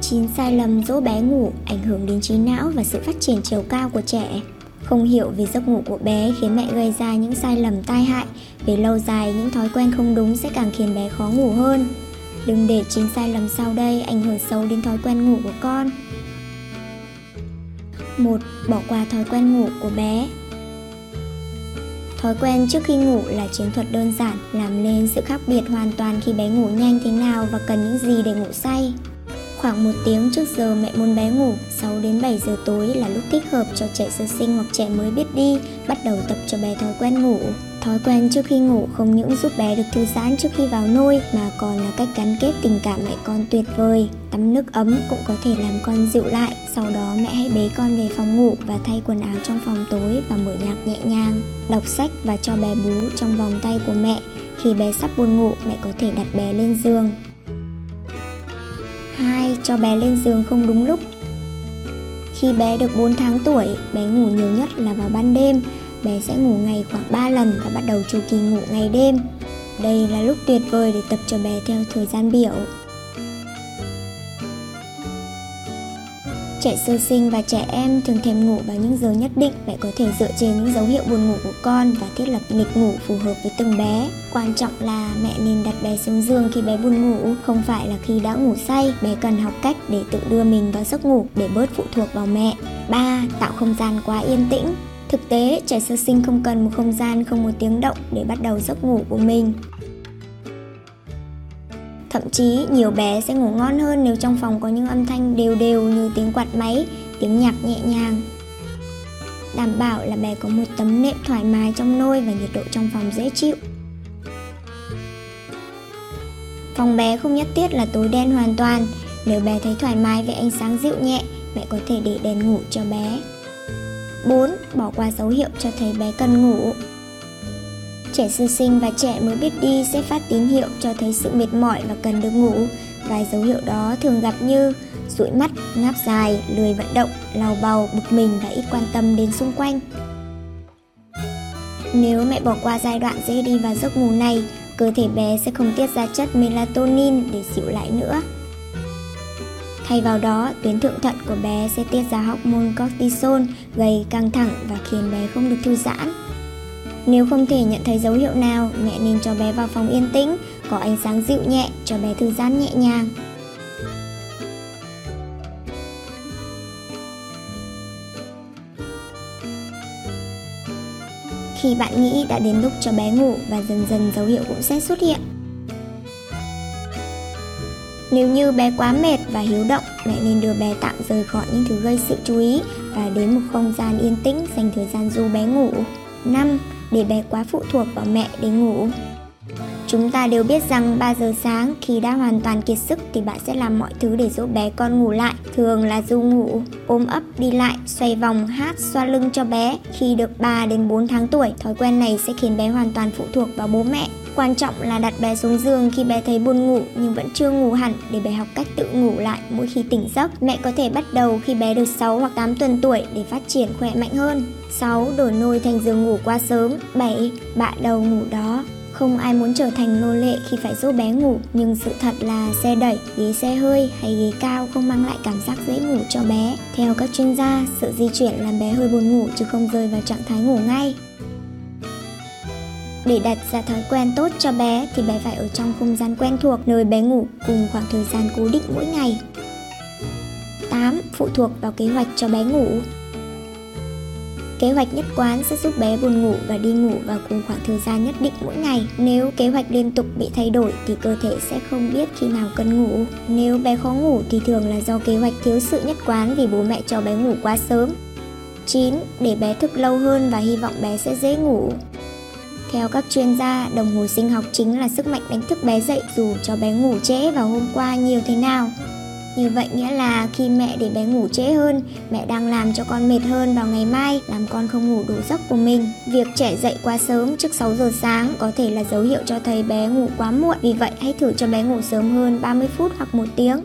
9 sai lầm dỗ bé ngủ ảnh hưởng đến trí não và sự phát triển chiều cao của trẻ. Không hiểu về giấc ngủ của bé khiến mẹ gây ra những sai lầm tai hại. Về lâu dài, những thói quen không đúng sẽ càng khiến bé khó ngủ hơn. Đừng để 9 sai lầm sau đây ảnh hưởng xấu đến thói quen ngủ của con. 1. Bỏ qua thói quen ngủ của bé Thói quen trước khi ngủ là chiến thuật đơn giản làm nên sự khác biệt hoàn toàn khi bé ngủ nhanh thế nào và cần những gì để ngủ say. Khoảng một tiếng trước giờ mẹ muốn bé ngủ, 6 đến 7 giờ tối là lúc thích hợp cho trẻ sơ sinh hoặc trẻ mới biết đi, bắt đầu tập cho bé thói quen ngủ. Thói quen trước khi ngủ không những giúp bé được thư giãn trước khi vào nôi mà còn là cách gắn kết tình cảm mẹ con tuyệt vời. Tắm nước ấm cũng có thể làm con dịu lại, sau đó mẹ hãy bế con về phòng ngủ và thay quần áo trong phòng tối và mở nhạc nhẹ nhàng. Đọc sách và cho bé bú trong vòng tay của mẹ. Khi bé sắp buồn ngủ, mẹ có thể đặt bé lên giường. 2. Cho bé lên giường không đúng lúc Khi bé được 4 tháng tuổi, bé ngủ nhiều nhất là vào ban đêm. Bé sẽ ngủ ngày khoảng 3 lần và bắt đầu chu kỳ ngủ ngày đêm. Đây là lúc tuyệt vời để tập cho bé theo thời gian biểu. Trẻ sơ sinh và trẻ em thường thèm ngủ vào những giờ nhất định. Mẹ có thể dựa trên những dấu hiệu buồn ngủ của con và thiết lập lịch ngủ phù hợp với từng bé. Quan trọng là mẹ nên đặt bé xuống giường khi bé buồn ngủ, không phải là khi đã ngủ say. Bé cần học cách để tự đưa mình vào giấc ngủ để bớt phụ thuộc vào mẹ. 3. Tạo không gian quá yên tĩnh. Thực tế, trẻ sơ sinh không cần một không gian không một tiếng động để bắt đầu giấc ngủ của mình. Thậm chí nhiều bé sẽ ngủ ngon hơn nếu trong phòng có những âm thanh đều đều như tiếng quạt máy, tiếng nhạc nhẹ nhàng. Đảm bảo là bé có một tấm nệm thoải mái trong nôi và nhiệt độ trong phòng dễ chịu. Phòng bé không nhất thiết là tối đen hoàn toàn. Nếu bé thấy thoải mái với ánh sáng dịu nhẹ, mẹ có thể để đèn ngủ cho bé. 4. Bỏ qua dấu hiệu cho thấy bé cần ngủ. Trẻ sơ sinh và trẻ mới biết đi sẽ phát tín hiệu cho thấy sự mệt mỏi và cần được ngủ. Vài dấu hiệu đó thường gặp như dụi mắt, ngáp dài, lười vận động, lau bầu, bực mình và ít quan tâm đến xung quanh. Nếu mẹ bỏ qua giai đoạn dễ đi vào giấc ngủ này, cơ thể bé sẽ không tiết ra chất melatonin để dịu lại nữa. Thay vào đó, tuyến thượng thận của bé sẽ tiết ra hormone cortisol gây căng thẳng và khiến bé không được thư giãn. Nếu không thể nhận thấy dấu hiệu nào, mẹ nên cho bé vào phòng yên tĩnh, có ánh sáng dịu nhẹ cho bé thư giãn nhẹ nhàng. Khi bạn nghĩ đã đến lúc cho bé ngủ và dần dần dấu hiệu cũng sẽ xuất hiện. Nếu như bé quá mệt và hiếu động, mẹ nên đưa bé tạm rời khỏi những thứ gây sự chú ý và đến một không gian yên tĩnh dành thời gian du bé ngủ. 5 để bé quá phụ thuộc vào mẹ để ngủ. Chúng ta đều biết rằng 3 giờ sáng khi đã hoàn toàn kiệt sức thì bạn sẽ làm mọi thứ để giúp bé con ngủ lại, thường là du ngủ, ôm ấp đi lại, xoay vòng, hát, xoa lưng cho bé. Khi được 3 đến 4 tháng tuổi, thói quen này sẽ khiến bé hoàn toàn phụ thuộc vào bố mẹ. Quan trọng là đặt bé xuống giường khi bé thấy buồn ngủ nhưng vẫn chưa ngủ hẳn để bé học cách tự ngủ lại mỗi khi tỉnh giấc. Mẹ có thể bắt đầu khi bé được 6 hoặc 8 tuần tuổi để phát triển khỏe mạnh hơn. 6. Đổi nôi thành giường ngủ quá sớm 7. Bạ đầu ngủ đó không ai muốn trở thành nô lệ khi phải giúp bé ngủ Nhưng sự thật là xe đẩy, ghế xe hơi hay ghế cao không mang lại cảm giác dễ ngủ cho bé Theo các chuyên gia, sự di chuyển làm bé hơi buồn ngủ chứ không rơi vào trạng thái ngủ ngay để đặt ra thói quen tốt cho bé thì bé phải ở trong không gian quen thuộc nơi bé ngủ cùng khoảng thời gian cố định mỗi ngày. 8. Phụ thuộc vào kế hoạch cho bé ngủ. Kế hoạch nhất quán sẽ giúp bé buồn ngủ và đi ngủ vào cùng khoảng thời gian nhất định mỗi ngày. Nếu kế hoạch liên tục bị thay đổi thì cơ thể sẽ không biết khi nào cần ngủ. Nếu bé khó ngủ thì thường là do kế hoạch thiếu sự nhất quán vì bố mẹ cho bé ngủ quá sớm. 9. Để bé thức lâu hơn và hy vọng bé sẽ dễ ngủ. Theo các chuyên gia, đồng hồ sinh học chính là sức mạnh đánh thức bé dậy dù cho bé ngủ trễ vào hôm qua nhiều thế nào. Như vậy nghĩa là khi mẹ để bé ngủ trễ hơn, mẹ đang làm cho con mệt hơn vào ngày mai, làm con không ngủ đủ giấc của mình. Việc trẻ dậy quá sớm trước 6 giờ sáng có thể là dấu hiệu cho thấy bé ngủ quá muộn. Vì vậy hãy thử cho bé ngủ sớm hơn 30 phút hoặc 1 tiếng.